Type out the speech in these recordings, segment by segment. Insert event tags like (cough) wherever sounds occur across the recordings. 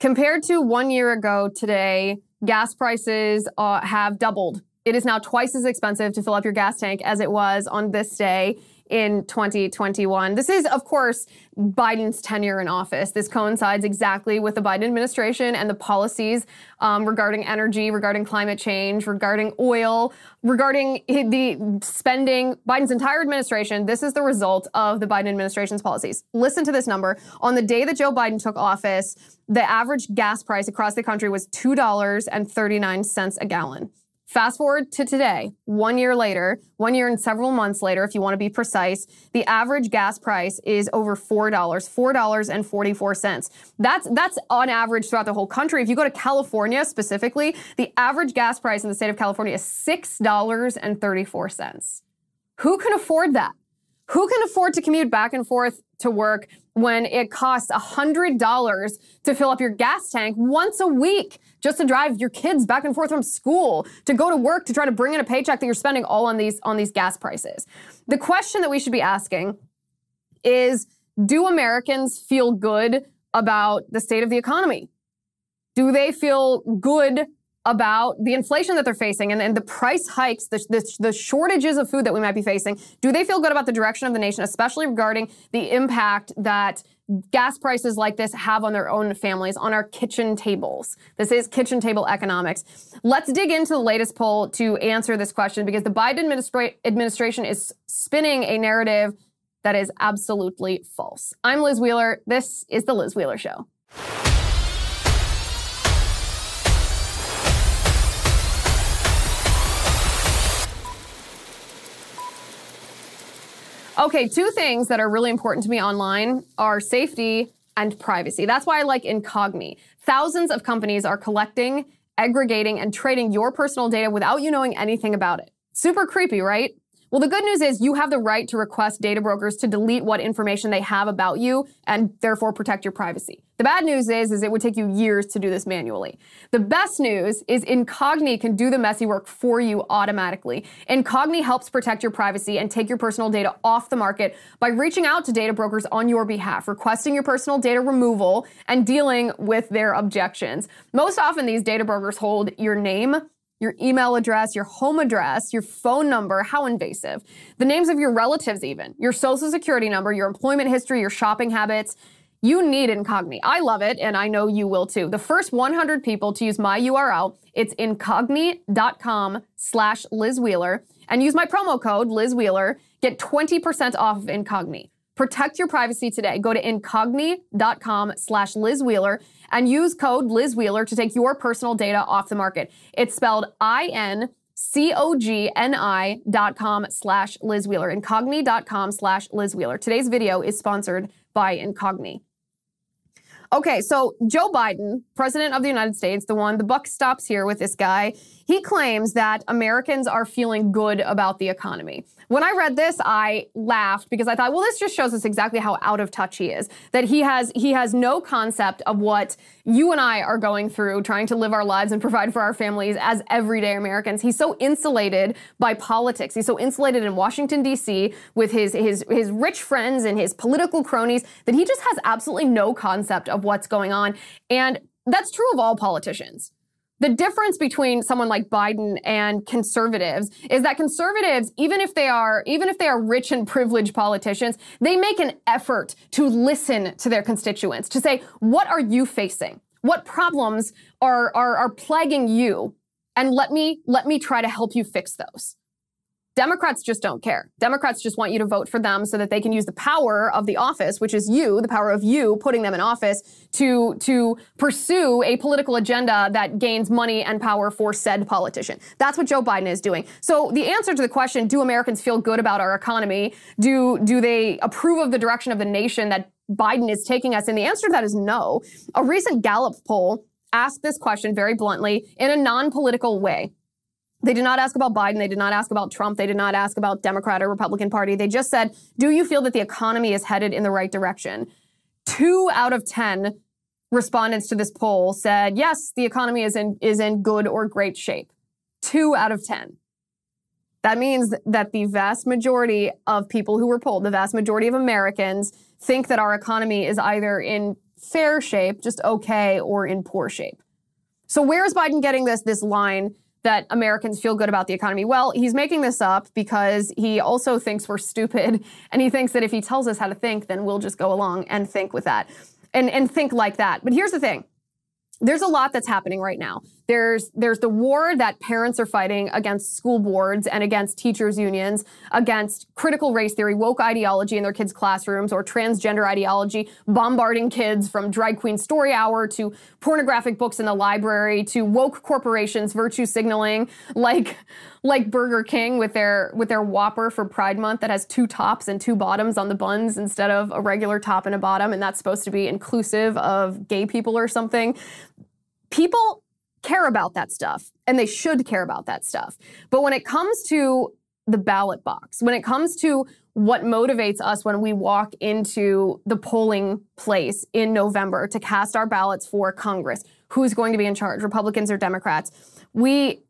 Compared to one year ago today, gas prices uh, have doubled. It is now twice as expensive to fill up your gas tank as it was on this day in 2021. This is, of course, Biden's tenure in office. This coincides exactly with the Biden administration and the policies um, regarding energy, regarding climate change, regarding oil, regarding the spending. Biden's entire administration, this is the result of the Biden administration's policies. Listen to this number. On the day that Joe Biden took office, the average gas price across the country was $2.39 a gallon. Fast forward to today, one year later, one year and several months later, if you want to be precise, the average gas price is over $4, $4.44. That's, that's on average throughout the whole country. If you go to California specifically, the average gas price in the state of California is $6.34. Who can afford that? Who can afford to commute back and forth to work when it costs $100 to fill up your gas tank once a week just to drive your kids back and forth from school, to go to work, to try to bring in a paycheck that you're spending all on these on these gas prices. The question that we should be asking is do Americans feel good about the state of the economy? Do they feel good about the inflation that they're facing and, and the price hikes, the, the, the, shortages of food that we might be facing, do they feel good about the direction of the nation, especially regarding the impact that gas prices like this have on their own families, on our kitchen tables? This is kitchen table economics. Let's dig into the latest poll to answer this question because the Biden administra- administration is spinning a narrative that is absolutely false. I'm Liz Wheeler. This is The Liz Wheeler Show. Okay, two things that are really important to me online are safety and privacy. That's why I like Incogni. Thousands of companies are collecting, aggregating, and trading your personal data without you knowing anything about it. Super creepy, right? Well, the good news is you have the right to request data brokers to delete what information they have about you and therefore protect your privacy. The bad news is, is it would take you years to do this manually. The best news is Incogni can do the messy work for you automatically. Incogni helps protect your privacy and take your personal data off the market by reaching out to data brokers on your behalf, requesting your personal data removal and dealing with their objections. Most often these data brokers hold your name, your email address, your home address, your phone number, how invasive. The names of your relatives, even, your social security number, your employment history, your shopping habits. You need Incogni. I love it, and I know you will too. The first 100 people to use my URL, it's incogni.com slash Liz Wheeler, and use my promo code Liz Wheeler, get 20% off of Incogni. Protect your privacy today. Go to incogni.com slash Liz Wheeler and use code Liz Wheeler to take your personal data off the market. It's spelled I-N C-O-G-N-I dot com slash Liz Wheeler. Incogni.com slash Liz Wheeler. Today's video is sponsored by Incogni. Okay, so Joe Biden, president of the United States, the one, the buck stops here with this guy. He claims that Americans are feeling good about the economy. When I read this, I laughed because I thought, well, this just shows us exactly how out of touch he is. That he has he has no concept of what you and I are going through trying to live our lives and provide for our families as everyday Americans. He's so insulated by politics. He's so insulated in Washington D.C. with his his his rich friends and his political cronies that he just has absolutely no concept of what's going on. And that's true of all politicians. The difference between someone like Biden and conservatives is that conservatives, even if they are, even if they are rich and privileged politicians, they make an effort to listen to their constituents, to say, what are you facing? What problems are, are, are plaguing you? And let me, let me try to help you fix those. Democrats just don't care. Democrats just want you to vote for them so that they can use the power of the office, which is you, the power of you putting them in office to, to pursue a political agenda that gains money and power for said politician. That's what Joe Biden is doing. So the answer to the question, do Americans feel good about our economy? Do, do they approve of the direction of the nation that Biden is taking us? And the answer to that is no. A recent Gallup poll asked this question very bluntly in a non-political way. They did not ask about Biden. They did not ask about Trump. They did not ask about Democrat or Republican Party. They just said, do you feel that the economy is headed in the right direction? Two out of 10 respondents to this poll said, yes, the economy is in, is in good or great shape. Two out of 10. That means that the vast majority of people who were polled, the vast majority of Americans, think that our economy is either in fair shape, just okay, or in poor shape. So where is Biden getting this this line that Americans feel good about the economy? Well, he's making this up because he also thinks we're stupid (laughs) and he thinks that if he tells us how to think, then we'll just go along and think with that and and think like that. But here's the thing there's a lot that's happening right now. There's there's the war that parents are fighting against school boards and against teachers unions, against critical race theory, woke ideology in their kids' classrooms, or transgender ideology, bombarding kids from drag queen story hour to pornographic books in the library to woke corporations virtue signaling like like Burger King with their with their Whopper for Pride Month that has two tops and two bottoms on the buns instead of a regular top and a bottom, and that's supposed to be inclusive of gay people or something. People care about that stuff and they should care about that stuff. But when it comes to the ballot box, when it comes to what motivates us when we walk into the polling place in November to cast our ballots for Congress, who's going to be in charge, Republicans or Democrats, we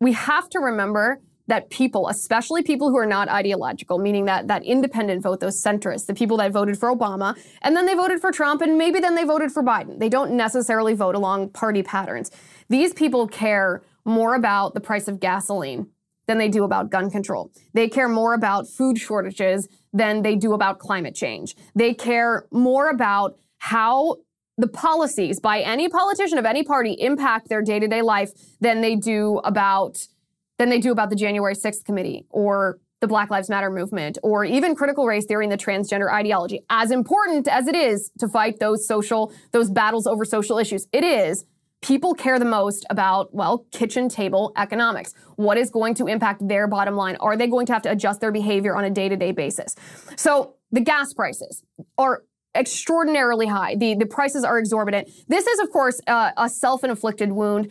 we have to remember that people, especially people who are not ideological, meaning that that independent vote, those centrists, the people that voted for Obama, and then they voted for Trump, and maybe then they voted for Biden. They don't necessarily vote along party patterns. These people care more about the price of gasoline than they do about gun control. They care more about food shortages than they do about climate change. They care more about how the policies by any politician of any party impact their day to day life than they do about than they do about the January 6th committee or the Black Lives Matter movement or even critical race theory and the transgender ideology. As important as it is to fight those social, those battles over social issues, it is people care the most about, well, kitchen table economics. What is going to impact their bottom line? Are they going to have to adjust their behavior on a day to day basis? So the gas prices are extraordinarily high. The, the prices are exorbitant. This is, of course, uh, a self inflicted wound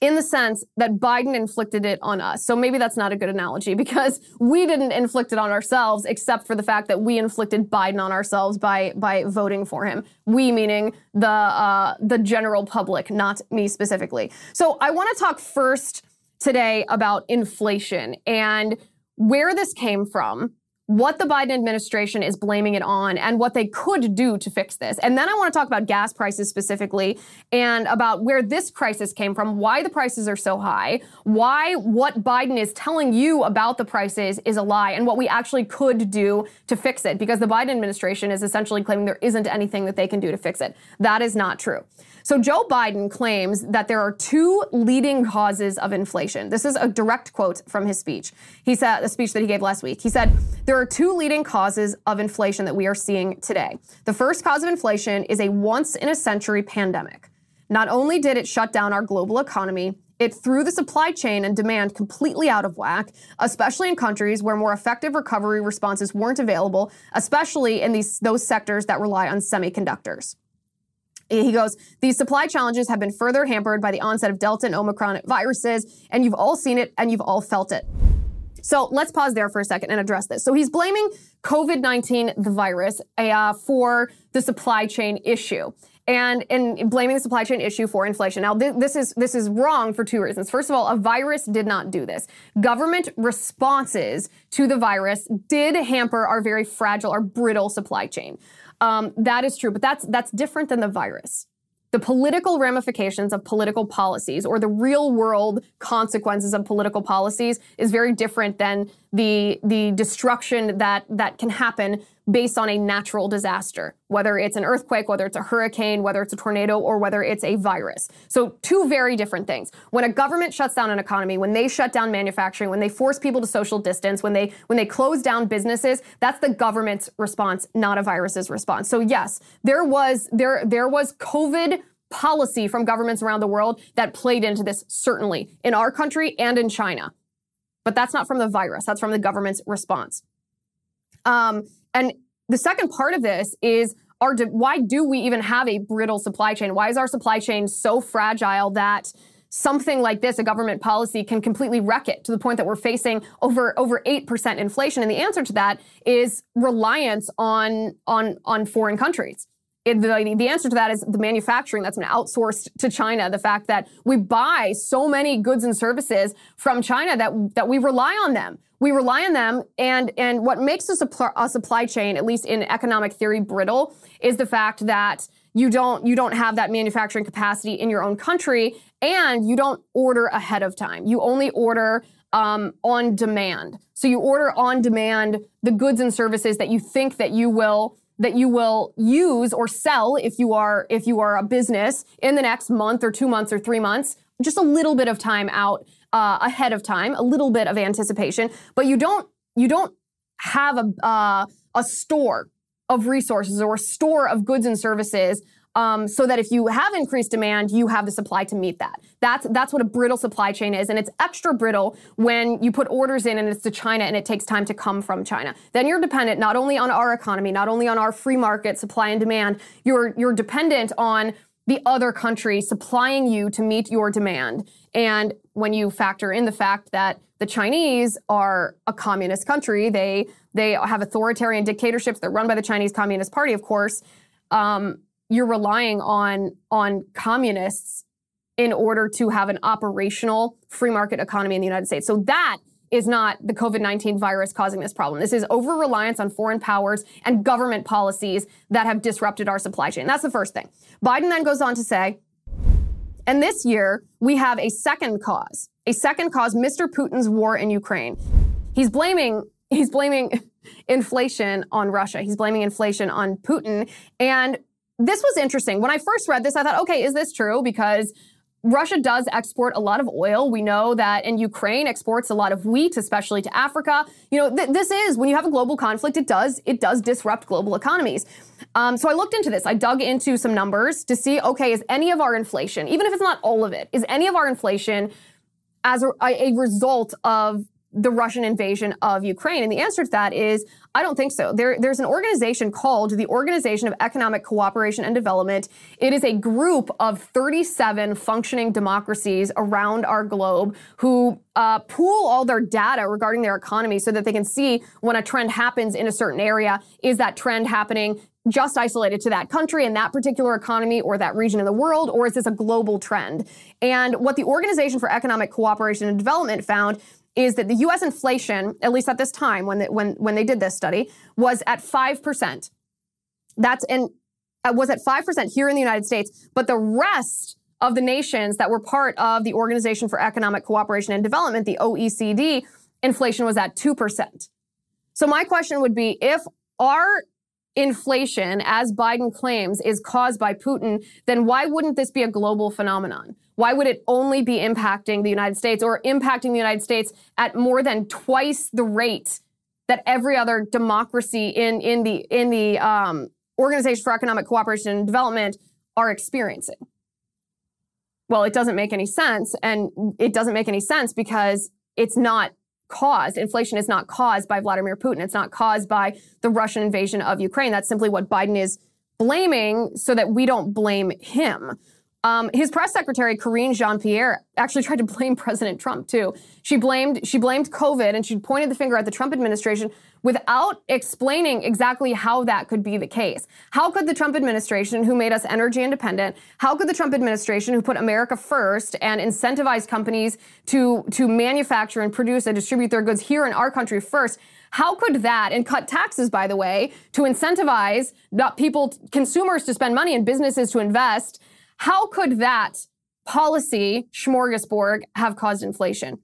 in the sense that Biden inflicted it on us. So maybe that's not a good analogy because we didn't inflict it on ourselves, except for the fact that we inflicted Biden on ourselves by by voting for him. We meaning the uh, the general public, not me specifically. So I want to talk first today about inflation and where this came from what the Biden administration is blaming it on and what they could do to fix this. And then I want to talk about gas prices specifically and about where this crisis came from, why the prices are so high, why what Biden is telling you about the prices is a lie, and what we actually could do to fix it. Because the Biden administration is essentially claiming there isn't anything that they can do to fix it. That is not true. So Joe Biden claims that there are two leading causes of inflation. This is a direct quote from his speech. He said, the speech that he gave last week. He said, there are two leading causes of inflation that we are seeing today. The first cause of inflation is a once in a century pandemic. Not only did it shut down our global economy, it threw the supply chain and demand completely out of whack, especially in countries where more effective recovery responses weren't available, especially in these those sectors that rely on semiconductors. He goes, these supply challenges have been further hampered by the onset of Delta and Omicron viruses, and you've all seen it and you've all felt it. So let's pause there for a second and address this. So he's blaming COVID 19, the virus, uh, for the supply chain issue. And, and blaming the supply chain issue for inflation. Now, th- this is this is wrong for two reasons. First of all, a virus did not do this. Government responses to the virus did hamper our very fragile, our brittle supply chain. Um, that is true, but that's that's different than the virus. The political ramifications of political policies or the real world consequences of political policies is very different than the the destruction that that can happen based on a natural disaster, whether it's an earthquake, whether it's a hurricane, whether it's a tornado, or whether it's a virus. So, two very different things. When a government shuts down an economy, when they shut down manufacturing, when they force people to social distance, when they when they close down businesses, that's the government's response, not a virus's response. So, yes, there was there there was COVID policy from governments around the world that played into this certainly in our country and in China. But that's not from the virus. That's from the government's response. Um, and the second part of this is our why do we even have a brittle supply chain? Why is our supply chain so fragile that something like this, a government policy, can completely wreck it to the point that we're facing over over eight percent inflation? And the answer to that is reliance on on on foreign countries. It, the, the answer to that is the manufacturing that's been outsourced to China. The fact that we buy so many goods and services from China that that we rely on them we rely on them, and and what makes a supply, a supply chain, at least in economic theory, brittle is the fact that you don't you don't have that manufacturing capacity in your own country, and you don't order ahead of time. You only order um, on demand. So you order on demand the goods and services that you think that you will that you will use or sell if you are if you are a business in the next month or two months or three months. Just a little bit of time out uh, ahead of time a little bit of anticipation. But you don't you don't have a uh, a store of resources or a store of goods and services um, so that if you have increased demand, you have the supply to meet that. That's that's what a brittle supply chain is, and it's extra brittle when you put orders in and it's to China and it takes time to come from China. Then you're dependent not only on our economy, not only on our free market supply and demand. You're you're dependent on the other country supplying you to meet your demand. And when you factor in the fact that the Chinese are a communist country, they they have authoritarian dictatorships. They're run by the Chinese Communist Party, of course. Um, you're relying on on communists in order to have an operational free market economy in the United States. So that is not the COVID 19 virus causing this problem. This is over reliance on foreign powers and government policies that have disrupted our supply chain. That's the first thing. Biden then goes on to say, and this year we have a second cause, a second cause, Mr. Putin's war in Ukraine. He's blaming, he's blaming (laughs) inflation on Russia. He's blaming inflation on Putin. And this was interesting. When I first read this, I thought, okay, is this true? Because Russia does export a lot of oil. We know that, and Ukraine exports a lot of wheat, especially to Africa. You know, th- this is when you have a global conflict, it does it does disrupt global economies. Um, so I looked into this. I dug into some numbers to see, okay, is any of our inflation, even if it's not all of it, is any of our inflation as a, a result of the Russian invasion of Ukraine? And the answer to that is I don't think so. There, there's an organization called the Organization of Economic Cooperation and Development. It is a group of 37 functioning democracies around our globe who uh, pool all their data regarding their economy so that they can see when a trend happens in a certain area, is that trend happening just isolated to that country and that particular economy or that region of the world, or is this a global trend? And what the Organization for Economic Cooperation and Development found is that the U.S. inflation, at least at this time when they, when when they did this study, was at five percent. That's in uh, was at five percent here in the United States, but the rest of the nations that were part of the Organization for Economic Cooperation and Development, the OECD, inflation was at two percent. So my question would be if our inflation, as Biden claims, is caused by Putin, then why wouldn't this be a global phenomenon? Why would it only be impacting the United States or impacting the United States at more than twice the rate that every other democracy in, in the, in the um, Organization for Economic Cooperation and Development are experiencing? Well, it doesn't make any sense. And it doesn't make any sense because it's not caused. Inflation is not caused by Vladimir Putin. It's not caused by the Russian invasion of Ukraine. That's simply what Biden is blaming so that we don't blame him. Um, his press secretary, Karine Jean-Pierre, actually (laughs) tried to blame President Trump too. She blamed she blamed COVID and she pointed the finger at the Trump administration without explaining exactly how that could be the case. How could the Trump administration, who made us energy independent, how could the Trump administration, who put America first and incentivized companies to to manufacture and produce and distribute their goods here in our country first, how could that, and cut taxes, by the way, to incentivize people, consumers to spend money and businesses to invest? How could that policy smorgasbord have caused inflation?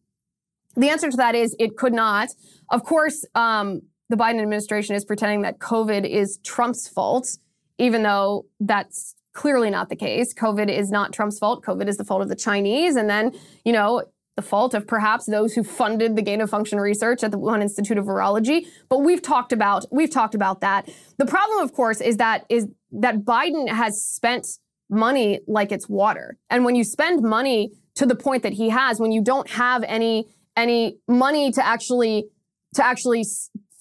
The answer to that is it could not. Of course, um, the Biden administration is pretending that COVID is Trump's fault, even though that's clearly not the case. COVID is not Trump's fault. COVID is the fault of the Chinese. And then, you know, the fault of perhaps those who funded the gain of function research at the Wuhan Institute of Virology. But we've talked about we've talked about that. The problem, of course, is that is that Biden has spent money like it's water. And when you spend money to the point that he has, when you don't have any any money to actually to actually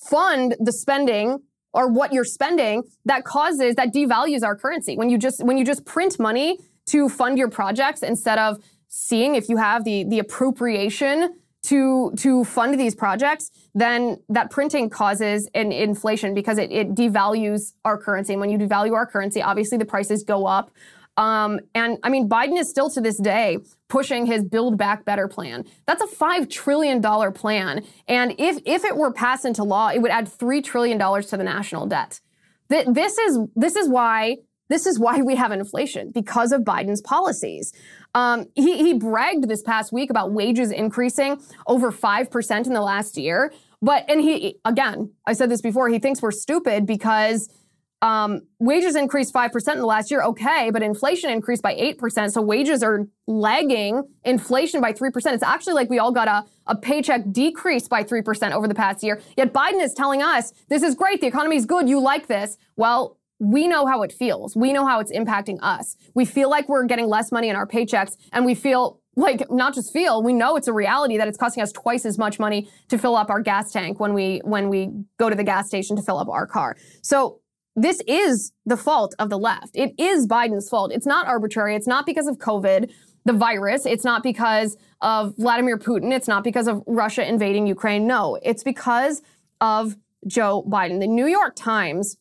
fund the spending or what you're spending, that causes that devalues our currency. When you just when you just print money to fund your projects instead of seeing if you have the the appropriation to to fund these projects, then that printing causes an inflation because it, it devalues our currency. And when you devalue our currency, obviously the prices go up. Um, and I mean, Biden is still to this day pushing his Build Back Better plan. That's a $5 trillion plan. And if, if it were passed into law, it would add $3 trillion to the national debt. Th- this is, this is why, this is why we have inflation because of Biden's policies. Um, he, he bragged this past week about wages increasing over 5% in the last year. But, and he, again, I said this before, he thinks we're stupid because um, wages increased 5% in the last year, okay, but inflation increased by 8%. So wages are lagging inflation by 3%. It's actually like we all got a, a paycheck decrease by 3% over the past year. Yet Biden is telling us this is great, the economy is good, you like this. Well, we know how it feels. We know how it's impacting us. We feel like we're getting less money in our paychecks and we feel like not just feel we know it's a reality that it's costing us twice as much money to fill up our gas tank when we when we go to the gas station to fill up our car so this is the fault of the left. It is Biden's fault. It's not arbitrary. It's not because of COVID, the virus. It's not because of Vladimir Putin. It's not because of Russia invading Ukraine. No, it's because of Joe Biden. The New York Times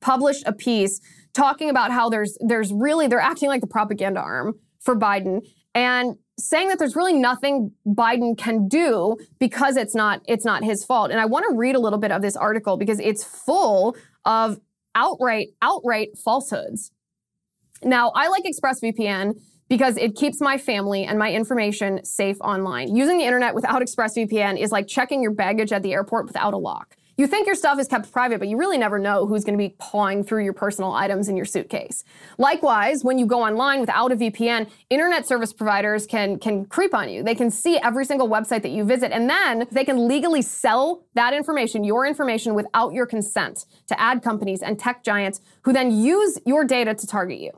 published a piece talking about how there's there's really they're acting like the propaganda arm for Biden and saying that there's really nothing Biden can do because it's not it's not his fault. And I want to read a little bit of this article because it's full of outright, outright falsehoods. Now, I like ExpressVPN because it keeps my family and my information safe online. Using the internet without ExpressVPN is like checking your baggage at the airport without a lock. You think your stuff is kept private, but you really never know who's going to be pawing through your personal items in your suitcase. Likewise, when you go online without a VPN, internet service providers can, can creep on you. They can see every single website that you visit, and then they can legally sell that information, your information, without your consent to ad companies and tech giants who then use your data to target you.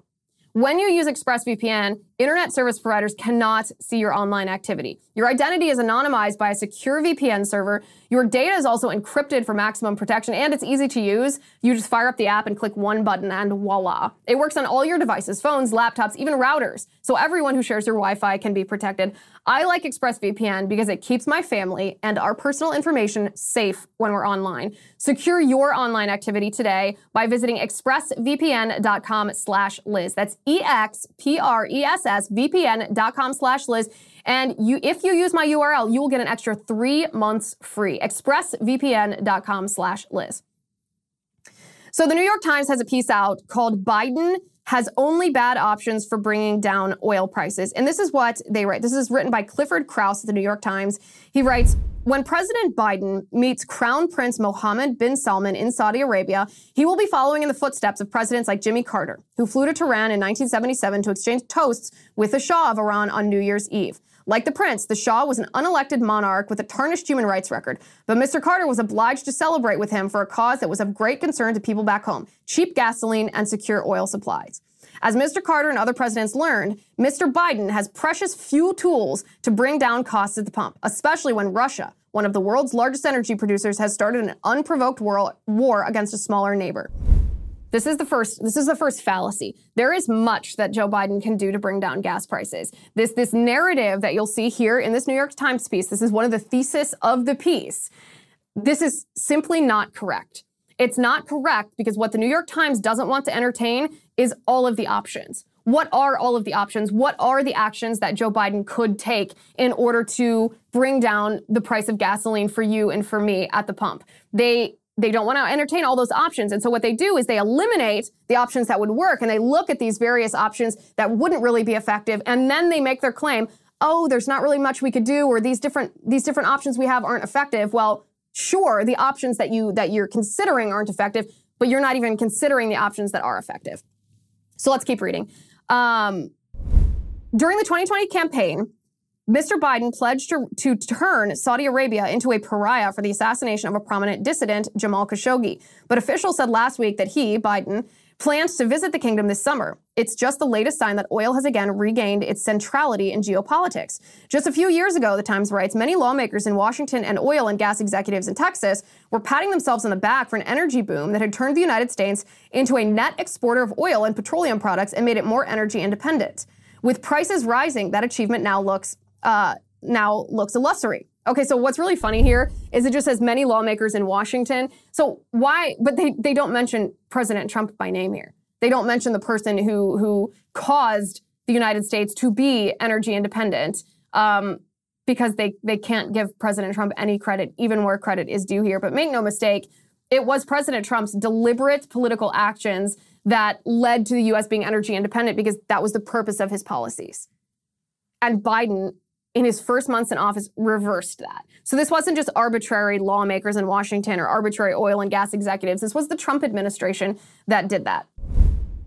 When you use ExpressVPN, internet service providers cannot see your online activity. Your identity is anonymized by a secure VPN server. Your data is also encrypted for maximum protection, and it's easy to use. You just fire up the app and click one button, and voila. It works on all your devices, phones, laptops, even routers. So everyone who shares your Wi Fi can be protected. I like ExpressVPN because it keeps my family and our personal information safe when we're online. Secure your online activity today by visiting expressvpn.com slash Liz. That's E-X-P-R-E-S-S VPN.com slash Liz. And you, if you use my URL, you will get an extra three months free. expressvpn.com slash Liz. So the New York Times has a piece out called Biden has only bad options for bringing down oil prices. And this is what they write. This is written by Clifford Krauss at the New York Times. He writes, when President Biden meets Crown Prince Mohammed bin Salman in Saudi Arabia, he will be following in the footsteps of presidents like Jimmy Carter, who flew to Tehran in 1977 to exchange toasts with the Shah of Iran on New Year's Eve. Like the prince, the Shah was an unelected monarch with a tarnished human rights record. But Mr. Carter was obliged to celebrate with him for a cause that was of great concern to people back home cheap gasoline and secure oil supplies. As Mr. Carter and other presidents learned, Mr. Biden has precious few tools to bring down costs at the pump, especially when Russia, one of the world's largest energy producers, has started an unprovoked war against a smaller neighbor. This is the first this is the first fallacy. There is much that Joe Biden can do to bring down gas prices. This this narrative that you'll see here in this New York Times piece, this is one of the thesis of the piece. This is simply not correct. It's not correct because what the New York Times doesn't want to entertain is all of the options. What are all of the options? What are the actions that Joe Biden could take in order to bring down the price of gasoline for you and for me at the pump? They they don't want to entertain all those options. And so what they do is they eliminate the options that would work and they look at these various options that wouldn't really be effective. And then they make their claim, oh, there's not really much we could do or these different, these different options we have aren't effective. Well, sure, the options that you, that you're considering aren't effective, but you're not even considering the options that are effective. So let's keep reading. Um, during the 2020 campaign, Mr. Biden pledged to, to, turn Saudi Arabia into a pariah for the assassination of a prominent dissident, Jamal Khashoggi. But officials said last week that he, Biden, plans to visit the kingdom this summer. It's just the latest sign that oil has again regained its centrality in geopolitics. Just a few years ago, the Times writes, many lawmakers in Washington and oil and gas executives in Texas were patting themselves on the back for an energy boom that had turned the United States into a net exporter of oil and petroleum products and made it more energy independent. With prices rising, that achievement now looks uh, now looks illusory. Okay, so what's really funny here is it just says many lawmakers in Washington. So why, but they, they don't mention President Trump by name here. They don't mention the person who who caused the United States to be energy independent. Um, because they they can't give President Trump any credit, even where credit is due here. But make no mistake, it was President Trump's deliberate political actions that led to the US being energy independent because that was the purpose of his policies. And Biden, in his first months in office, reversed that. So this wasn't just arbitrary lawmakers in Washington or arbitrary oil and gas executives. This was the Trump administration that did that.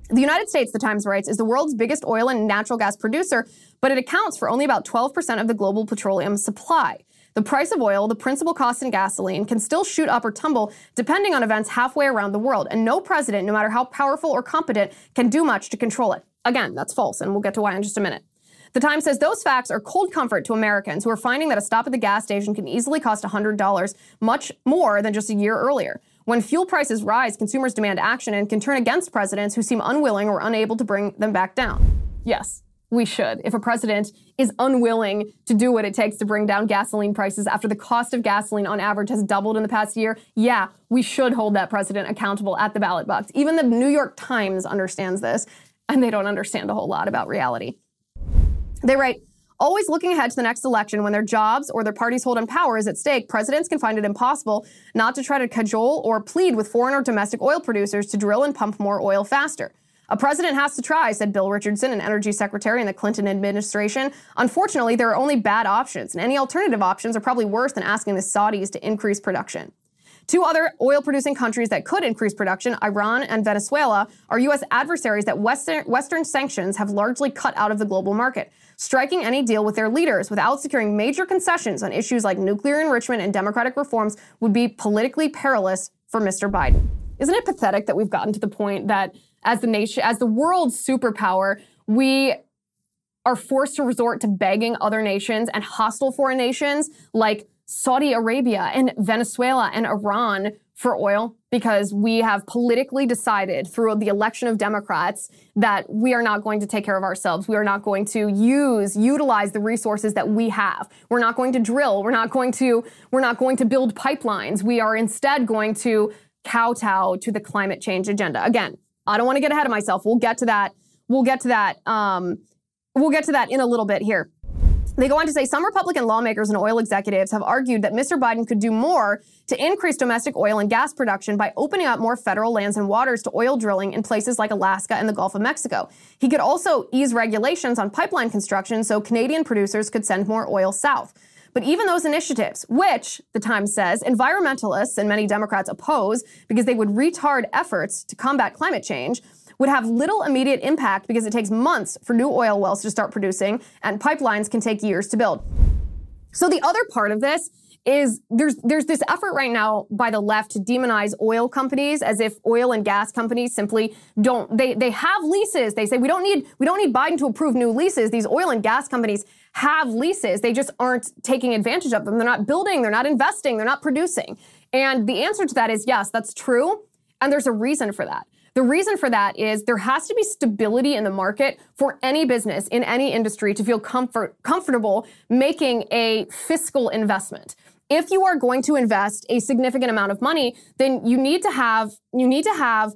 The United States, the Times writes, is the world's biggest oil and natural gas producer, but it accounts for only about 12% of the global petroleum supply. The price of oil, the principal cost in gasoline, can still shoot up or tumble depending on events halfway around the world, and no president, no matter how powerful or competent, can do much to control it. Again, that's false, and we'll get to why in just a minute. The Times says those facts are cold comfort to Americans who are finding that a stop at the gas station can easily cost $100, much more than just a year earlier. When fuel prices rise, consumers demand action and can turn against presidents who seem unwilling or unable to bring them back down. Yes, we should. If a president is unwilling to do what it takes to bring down gasoline prices after the cost of gasoline on average has doubled in the past year, yeah, we should hold that president accountable at the ballot box. Even the New York Times understands this, and they don't understand a whole lot about reality. They write, Always looking ahead to the next election when their jobs or their party's hold on power is at stake, presidents can find it impossible not to try to cajole or plead with foreign or domestic oil producers to drill and pump more oil faster. A president has to try, said Bill Richardson, an energy secretary in the Clinton administration. Unfortunately, there are only bad options, and any alternative options are probably worse than asking the Saudis to increase production. Two other oil producing countries that could increase production, Iran and Venezuela, are U.S. adversaries that Western, Western sanctions have largely cut out of the global market, striking any deal with their leaders without securing major concessions on issues like nuclear enrichment and democratic reforms would be politically perilous for Mr. Biden. Isn't it pathetic that we've gotten to the point that as the nation, as the world's superpower, we are forced to resort to begging other nations and hostile foreign nations like Saudi Arabia and Venezuela and Iran for oil because we have politically decided through the election of Democrats that we are not going to take care of ourselves. We are not going to use, utilize the resources that we have. We're not going to drill. We're not going to, we're not going to build pipelines. We are instead going to kowtow to the climate change agenda. Again, I don't want to get ahead of myself. We'll get to that. We'll get to that. Um, we'll get to that in a little bit here. They go on to say some Republican lawmakers and oil executives have argued that Mr. Biden could do more to increase domestic oil and gas production by opening up more federal lands and waters to oil drilling in places like Alaska and the Gulf of Mexico. He could also ease regulations on pipeline construction so Canadian producers could send more oil south. But even those initiatives, which, the Times says, environmentalists and many Democrats oppose because they would retard efforts to combat climate change, would have little immediate impact because it takes months for new oil wells to start producing and pipelines can take years to build. So the other part of this is there's there's this effort right now by the left to demonize oil companies as if oil and gas companies simply don't they they have leases. They say we don't need we don't need Biden to approve new leases. These oil and gas companies have leases. They just aren't taking advantage of them. They're not building, they're not investing, they're not producing. And the answer to that is yes, that's true. And there's a reason for that. The reason for that is there has to be stability in the market for any business in any industry to feel comfort, comfortable making a fiscal investment. If you are going to invest a significant amount of money, then you need to have you need to have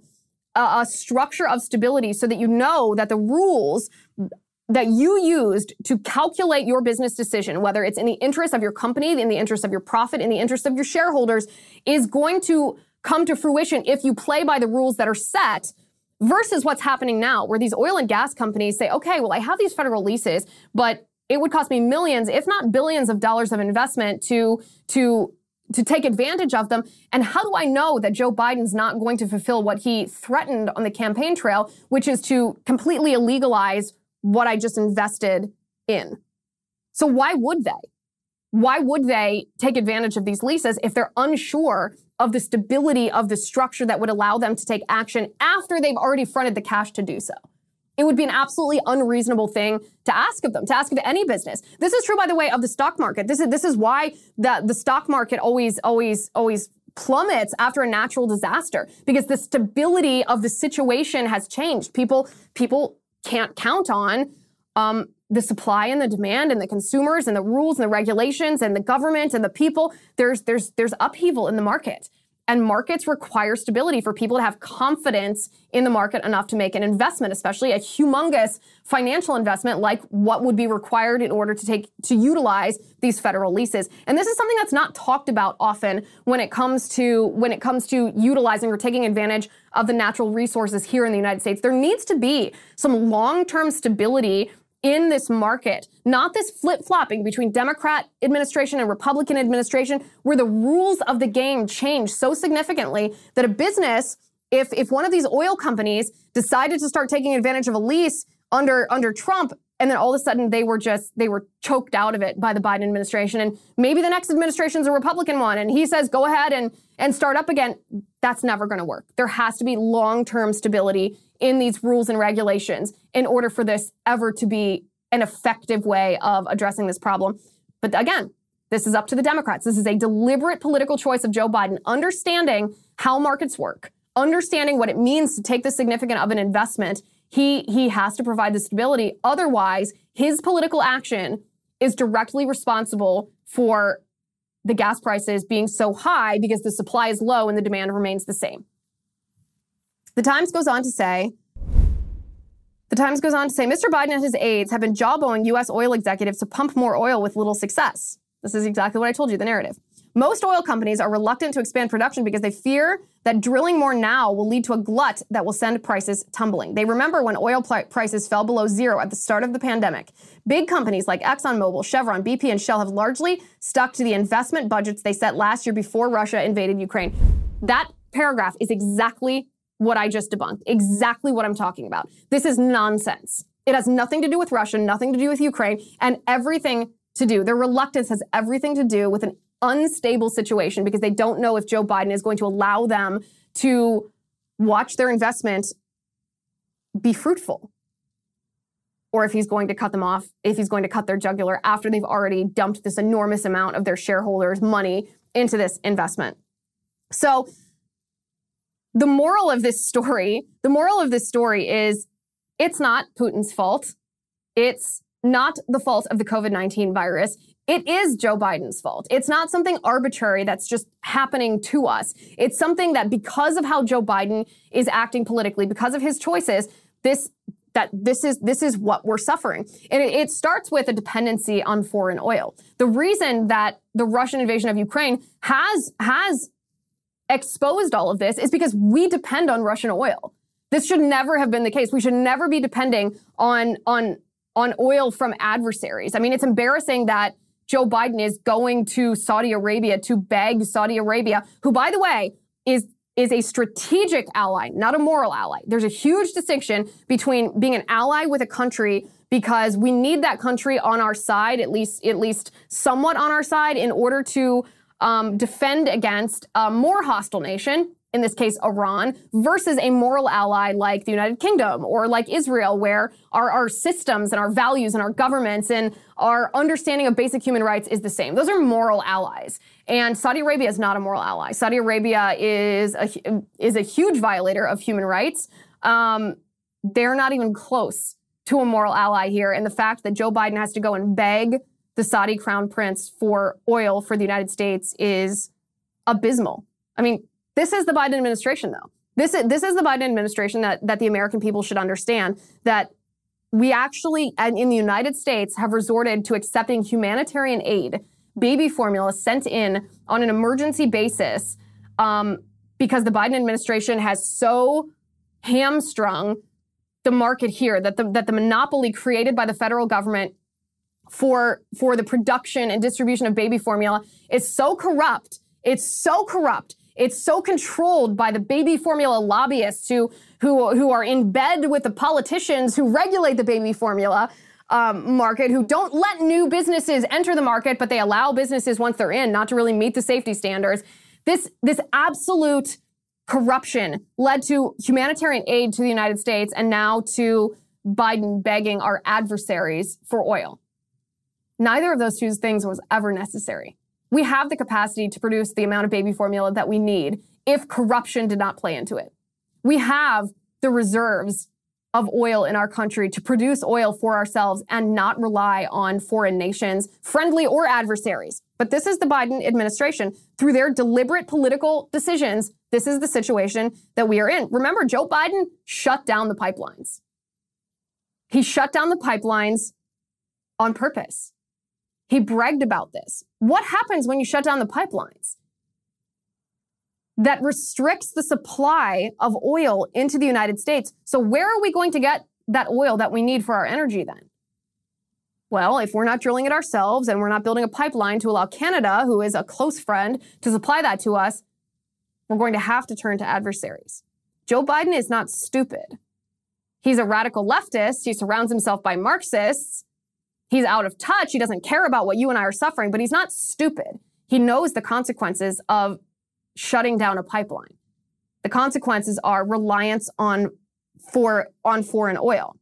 a, a structure of stability so that you know that the rules that you used to calculate your business decision, whether it's in the interest of your company, in the interest of your profit, in the interest of your shareholders, is going to come to fruition if you play by the rules that are set versus what's happening now, where these oil and gas companies say, okay, well, I have these federal leases, but it would cost me millions, if not billions of dollars of investment to, to, to take advantage of them. And how do I know that Joe Biden's not going to fulfill what he threatened on the campaign trail, which is to completely illegalize what I just invested in? So why would they? Why would they take advantage of these leases if they're unsure of the stability of the structure that would allow them to take action after they've already fronted the cash to do so. It would be an absolutely unreasonable thing to ask of them, to ask of any business. This is true, by the way, of the stock market. This is this is why the, the stock market always, always, always plummets after a natural disaster because the stability of the situation has changed. People people can't count on um, the supply and the demand and the consumers and the rules and the regulations and the government and the people there's there's there's upheaval in the market And markets require stability for people to have confidence in the market enough to make an investment, especially a humongous financial investment like what would be required in order to take to utilize these federal leases. And this is something that's not talked about often when it comes to when it comes to utilizing or taking advantage of the natural resources here in the United States. There needs to be some long-term stability in this market, not this flip flopping between Democrat administration and Republican administration, where the rules of the game change so significantly that a business, if, if one of these oil companies decided to start taking advantage of a lease under, under Trump, and then all of a sudden they were just they were choked out of it by the Biden administration and maybe the next administration's a Republican one and he says go ahead and and start up again that's never going to work there has to be long-term stability in these rules and regulations in order for this ever to be an effective way of addressing this problem. But again, this is up to the Democrats. This is a deliberate political choice of Joe Biden, understanding how markets work, understanding what it means to take the significant of an investment. He, he has to provide the stability. Otherwise, his political action is directly responsible for the gas prices being so high because the supply is low and the demand remains the same. The Times goes on to say, the Times goes on to say, Mr. Biden and his aides have been jawboning U.S. oil executives to pump more oil with little success. This is exactly what I told you, the narrative. Most oil companies are reluctant to expand production because they fear that drilling more now will lead to a glut that will send prices tumbling. They remember when oil prices fell below zero at the start of the pandemic. Big companies like ExxonMobil, Chevron, BP, and Shell have largely stuck to the investment budgets they set last year before Russia invaded Ukraine. That paragraph is exactly what I just debunked. Exactly what I'm talking about. This is nonsense. It has nothing to do with Russia, nothing to do with Ukraine, and everything to do. Their reluctance has everything to do with an unstable situation because they don't know if Joe Biden is going to allow them to watch their investment be fruitful or if he's going to cut them off, if he's going to cut their jugular after they've already dumped this enormous amount of their shareholders' money into this investment. So the moral of this story, the moral of this story is it's not Putin's fault. It's not the fault of the COVID 19 virus. It is Joe Biden's fault. It's not something arbitrary that's just happening to us. It's something that because of how Joe Biden is acting politically, because of his choices, this that this is this is what we're suffering. And it, it starts with a dependency on foreign oil. The reason that the Russian invasion of Ukraine has has exposed all of this is because we depend on Russian oil. This should never have been the case. We should never be depending on on on oil from adversaries. I mean, it's embarrassing that Joe Biden is going to Saudi Arabia to beg Saudi Arabia, who by the way is is a strategic ally, not a moral ally. There's a huge distinction between being an ally with a country because we need that country on our side, at least at least somewhat on our side in order to um, defend against a more hostile nation, in this case, Iran, versus a moral ally like the United Kingdom or like Israel, where our, our systems and our values and our governments and our understanding of basic human rights is the same. Those are moral allies. And Saudi Arabia is not a moral ally. Saudi Arabia is a, is a huge violator of human rights. Um, they're not even close to a moral ally here. And the fact that Joe Biden has to go and beg the Saudi crown prince for oil for the United States is abysmal. I mean, this is the Biden administration, though. This is, this is the Biden administration that, that the American people should understand that we actually, in the United States, have resorted to accepting humanitarian aid, baby formula sent in on an emergency basis um, because the Biden administration has so hamstrung the market here that the, that the monopoly created by the federal government for for the production and distribution of baby formula is so corrupt. It's so corrupt. It's so controlled by the baby formula lobbyists who who who are in bed with the politicians who regulate the baby formula um, market, who don't let new businesses enter the market, but they allow businesses once they're in not to really meet the safety standards. This this absolute corruption led to humanitarian aid to the United States and now to Biden begging our adversaries for oil. Neither of those two things was ever necessary. We have the capacity to produce the amount of baby formula that we need if corruption did not play into it. We have the reserves of oil in our country to produce oil for ourselves and not rely on foreign nations, friendly or adversaries. But this is the Biden administration. Through their deliberate political decisions, this is the situation that we are in. Remember, Joe Biden shut down the pipelines. He shut down the pipelines on purpose. He bragged about this. What happens when you shut down the pipelines? That restricts the supply of oil into the United States. So, where are we going to get that oil that we need for our energy then? Well, if we're not drilling it ourselves and we're not building a pipeline to allow Canada, who is a close friend, to supply that to us, we're going to have to turn to adversaries. Joe Biden is not stupid. He's a radical leftist. He surrounds himself by Marxists. He's out of touch. He doesn't care about what you and I are suffering, but he's not stupid. He knows the consequences of shutting down a pipeline. The consequences are reliance on for on foreign oil.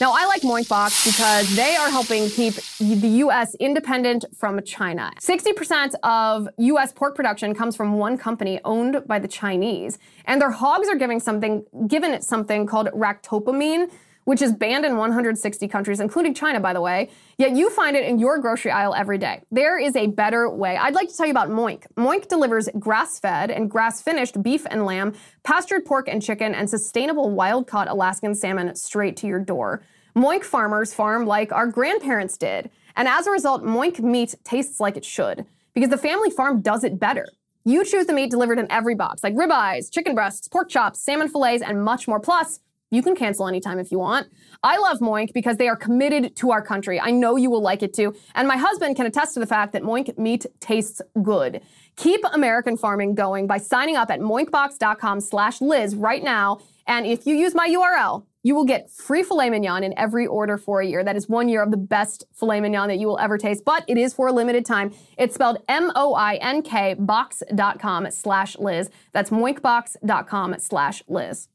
Now, I like Moinkbox because they are helping keep the U.S. independent from China. 60% of U.S. pork production comes from one company owned by the Chinese, and their hogs are giving something, given something called ractopamine, which is banned in 160 countries, including China, by the way. Yet you find it in your grocery aisle every day. There is a better way. I'd like to tell you about Moink. Moink delivers grass fed and grass finished beef and lamb, pastured pork and chicken, and sustainable wild caught Alaskan salmon straight to your door. Moink farmers farm like our grandparents did. And as a result, Moink meat tastes like it should because the family farm does it better. You choose the meat delivered in every box, like ribeyes, chicken breasts, pork chops, salmon fillets, and much more. Plus, you can cancel anytime if you want. I love Moink because they are committed to our country. I know you will like it too. And my husband can attest to the fact that Moink meat tastes good. Keep American farming going by signing up at moinkbox.com slash Liz right now. And if you use my URL, you will get free filet mignon in every order for a year. That is one year of the best filet mignon that you will ever taste, but it is for a limited time. It's spelled M-O-I-N-K box.com slash Liz. That's moinkbox.com slash Liz.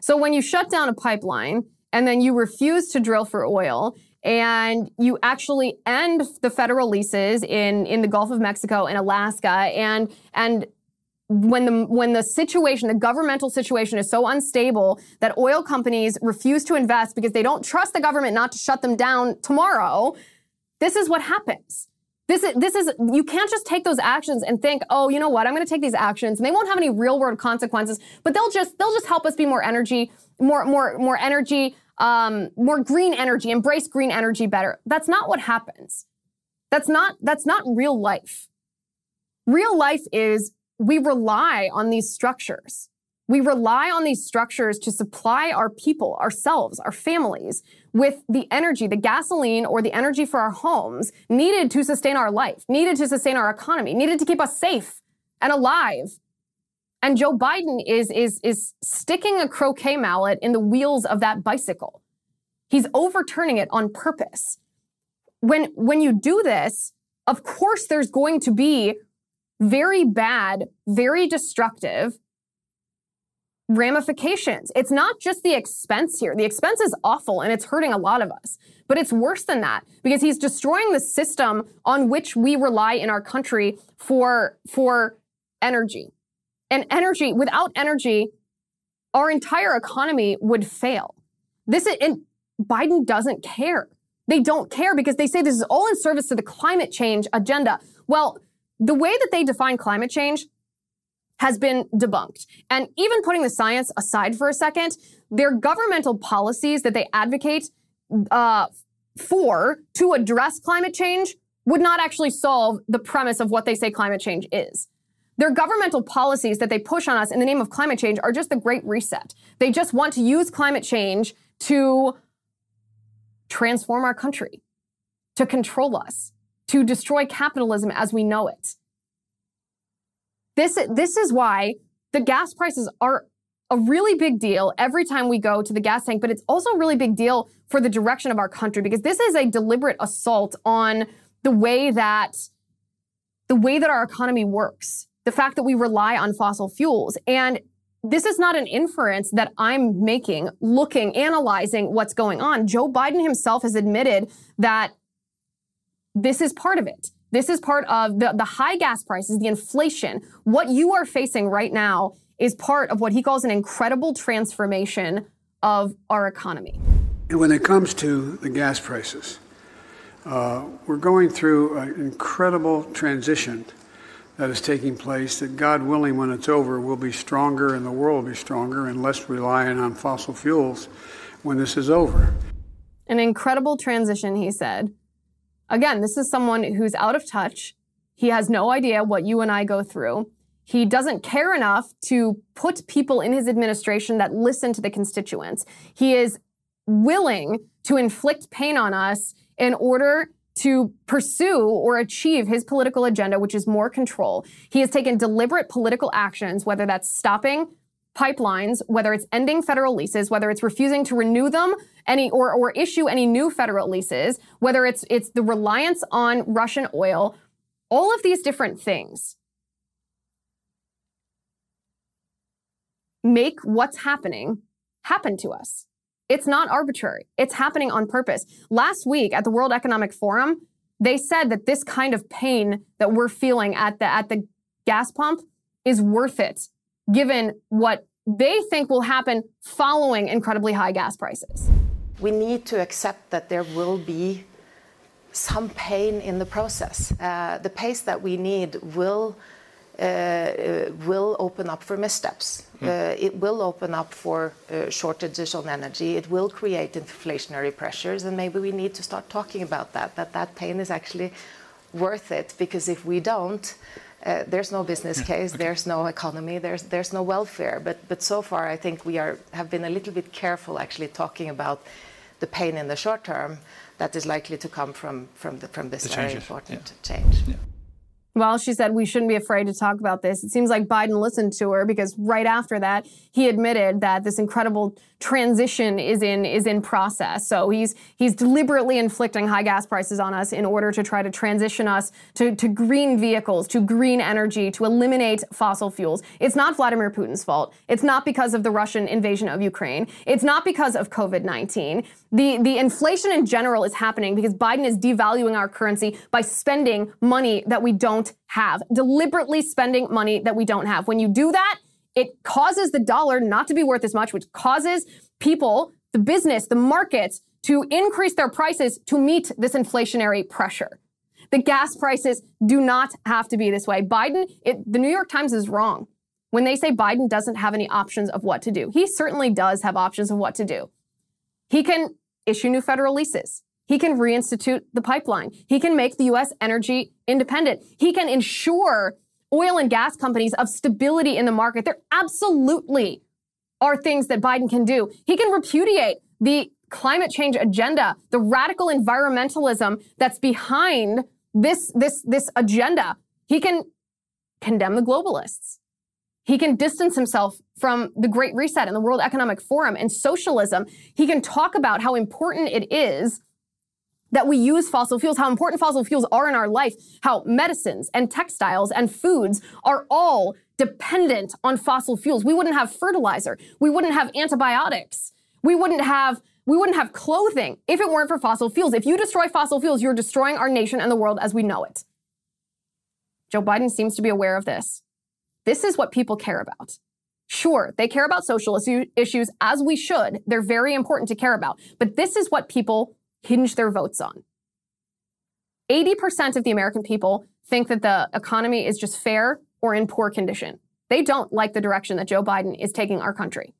So when you shut down a pipeline and then you refuse to drill for oil and you actually end the federal leases in, in the Gulf of Mexico and Alaska and, and when the when the situation the governmental situation is so unstable that oil companies refuse to invest because they don't trust the government not to shut them down tomorrow this is what happens this is, this is, you can't just take those actions and think, oh, you know what, I'm going to take these actions and they won't have any real world consequences, but they'll just, they'll just help us be more energy, more, more, more energy, um, more green energy, embrace green energy better. That's not what happens. That's not, that's not real life. Real life is we rely on these structures. We rely on these structures to supply our people, ourselves, our families with the energy, the gasoline or the energy for our homes needed to sustain our life, needed to sustain our economy, needed to keep us safe and alive. And Joe Biden is, is, is sticking a croquet mallet in the wheels of that bicycle. He's overturning it on purpose. When, when you do this, of course, there's going to be very bad, very destructive ramifications. It's not just the expense here. The expense is awful and it's hurting a lot of us. But it's worse than that because he's destroying the system on which we rely in our country for, for energy. And energy, without energy, our entire economy would fail. This is, and Biden doesn't care. They don't care because they say this is all in service to the climate change agenda. Well, the way that they define climate change has been debunked. And even putting the science aside for a second, their governmental policies that they advocate uh, for to address climate change would not actually solve the premise of what they say climate change is. Their governmental policies that they push on us in the name of climate change are just the great reset. They just want to use climate change to transform our country, to control us, to destroy capitalism as we know it. This, this is why the gas prices are a really big deal every time we go to the gas tank, but it's also a really big deal for the direction of our country because this is a deliberate assault on the way that the way that our economy works, the fact that we rely on fossil fuels. And this is not an inference that I'm making, looking, analyzing what's going on. Joe Biden himself has admitted that this is part of it. This is part of the, the high gas prices, the inflation. What you are facing right now is part of what he calls an incredible transformation of our economy. And when it comes to the gas prices, uh, we're going through an incredible transition that is taking place that, God willing, when it's over, will be stronger and the world will be stronger and less reliant on fossil fuels when this is over. An incredible transition, he said. Again, this is someone who's out of touch. He has no idea what you and I go through. He doesn't care enough to put people in his administration that listen to the constituents. He is willing to inflict pain on us in order to pursue or achieve his political agenda, which is more control. He has taken deliberate political actions, whether that's stopping pipelines, whether it's ending federal leases, whether it's refusing to renew them any or, or issue any new federal leases, whether it's it's the reliance on Russian oil, all of these different things make what's happening happen to us. It's not arbitrary. It's happening on purpose. Last week at the World Economic Forum, they said that this kind of pain that we're feeling at the at the gas pump is worth it given what they think will happen following incredibly high gas prices. We need to accept that there will be some pain in the process. Uh, the pace that we need will uh, will open up for missteps. Mm. Uh, it will open up for uh, shortages on energy. It will create inflationary pressures, and maybe we need to start talking about that. That that pain is actually worth it because if we don't, uh, there's no business case, there's no economy, there's there's no welfare. But but so far, I think we are have been a little bit careful actually talking about the pain in the short term that is likely to come from from the, from this very important change. Well, she said we shouldn't be afraid to talk about this. It seems like Biden listened to her because right after that, he admitted that this incredible transition is in is in process. So he's he's deliberately inflicting high gas prices on us in order to try to transition us to, to green vehicles, to green energy, to eliminate fossil fuels. It's not Vladimir Putin's fault. It's not because of the Russian invasion of Ukraine. It's not because of COVID-19. The the inflation in general is happening because Biden is devaluing our currency by spending money that we don't have, deliberately spending money that we don't have. When you do that, it causes the dollar not to be worth as much, which causes people, the business, the markets to increase their prices to meet this inflationary pressure. The gas prices do not have to be this way. Biden, it, the New York Times is wrong when they say Biden doesn't have any options of what to do. He certainly does have options of what to do. He can issue new federal leases. He can reinstitute the pipeline. He can make the U.S. energy independent. He can ensure oil and gas companies of stability in the market. There absolutely are things that Biden can do. He can repudiate the climate change agenda, the radical environmentalism that's behind this, this, this agenda. He can condemn the globalists. He can distance himself from the Great Reset and the World Economic Forum and socialism. He can talk about how important it is that we use fossil fuels, how important fossil fuels are in our life, how medicines and textiles and foods are all dependent on fossil fuels. We wouldn't have fertilizer. We wouldn't have antibiotics. We wouldn't have we wouldn't have clothing if it weren't for fossil fuels. If you destroy fossil fuels, you're destroying our nation and the world as we know it. Joe Biden seems to be aware of this. This is what people care about. Sure, they care about social issues as we should. They're very important to care about. But this is what people hinge their votes on. 80% of the American people think that the economy is just fair or in poor condition. They don't like the direction that Joe Biden is taking our country.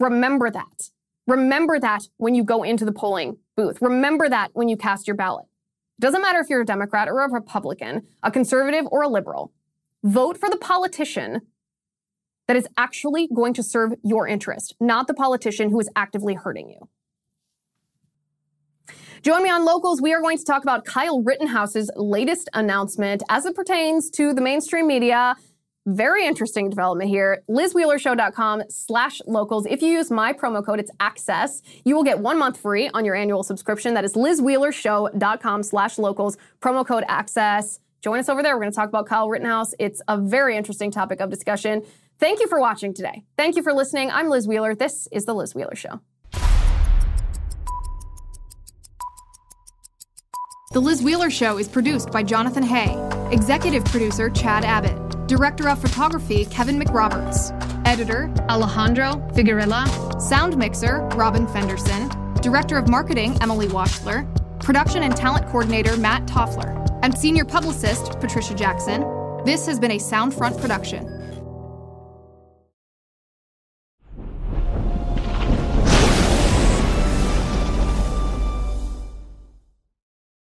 Remember that. Remember that when you go into the polling booth. Remember that when you cast your ballot. It doesn't matter if you're a Democrat or a Republican, a conservative or a liberal. Vote for the politician that is actually going to serve your interest, not the politician who is actively hurting you. Join me on Locals. We are going to talk about Kyle Rittenhouse's latest announcement as it pertains to the mainstream media. Very interesting development here. LizWheelerShow.com slash locals. If you use my promo code, it's access. You will get one month free on your annual subscription. That is LizWheelerShow.com slash locals. Promo code access. Join us over there. We're going to talk about Kyle Rittenhouse. It's a very interesting topic of discussion. Thank you for watching today. Thank you for listening. I'm Liz Wheeler. This is The Liz Wheeler Show. The Liz Wheeler Show is produced by Jonathan Hay, executive producer Chad Abbott, director of photography Kevin McRoberts. Editor Alejandro Figuerella. Sound mixer Robin Fenderson. Director of Marketing Emily Washler. Production and talent coordinator Matt Toffler. And senior publicist Patricia Jackson. This has been a Soundfront production.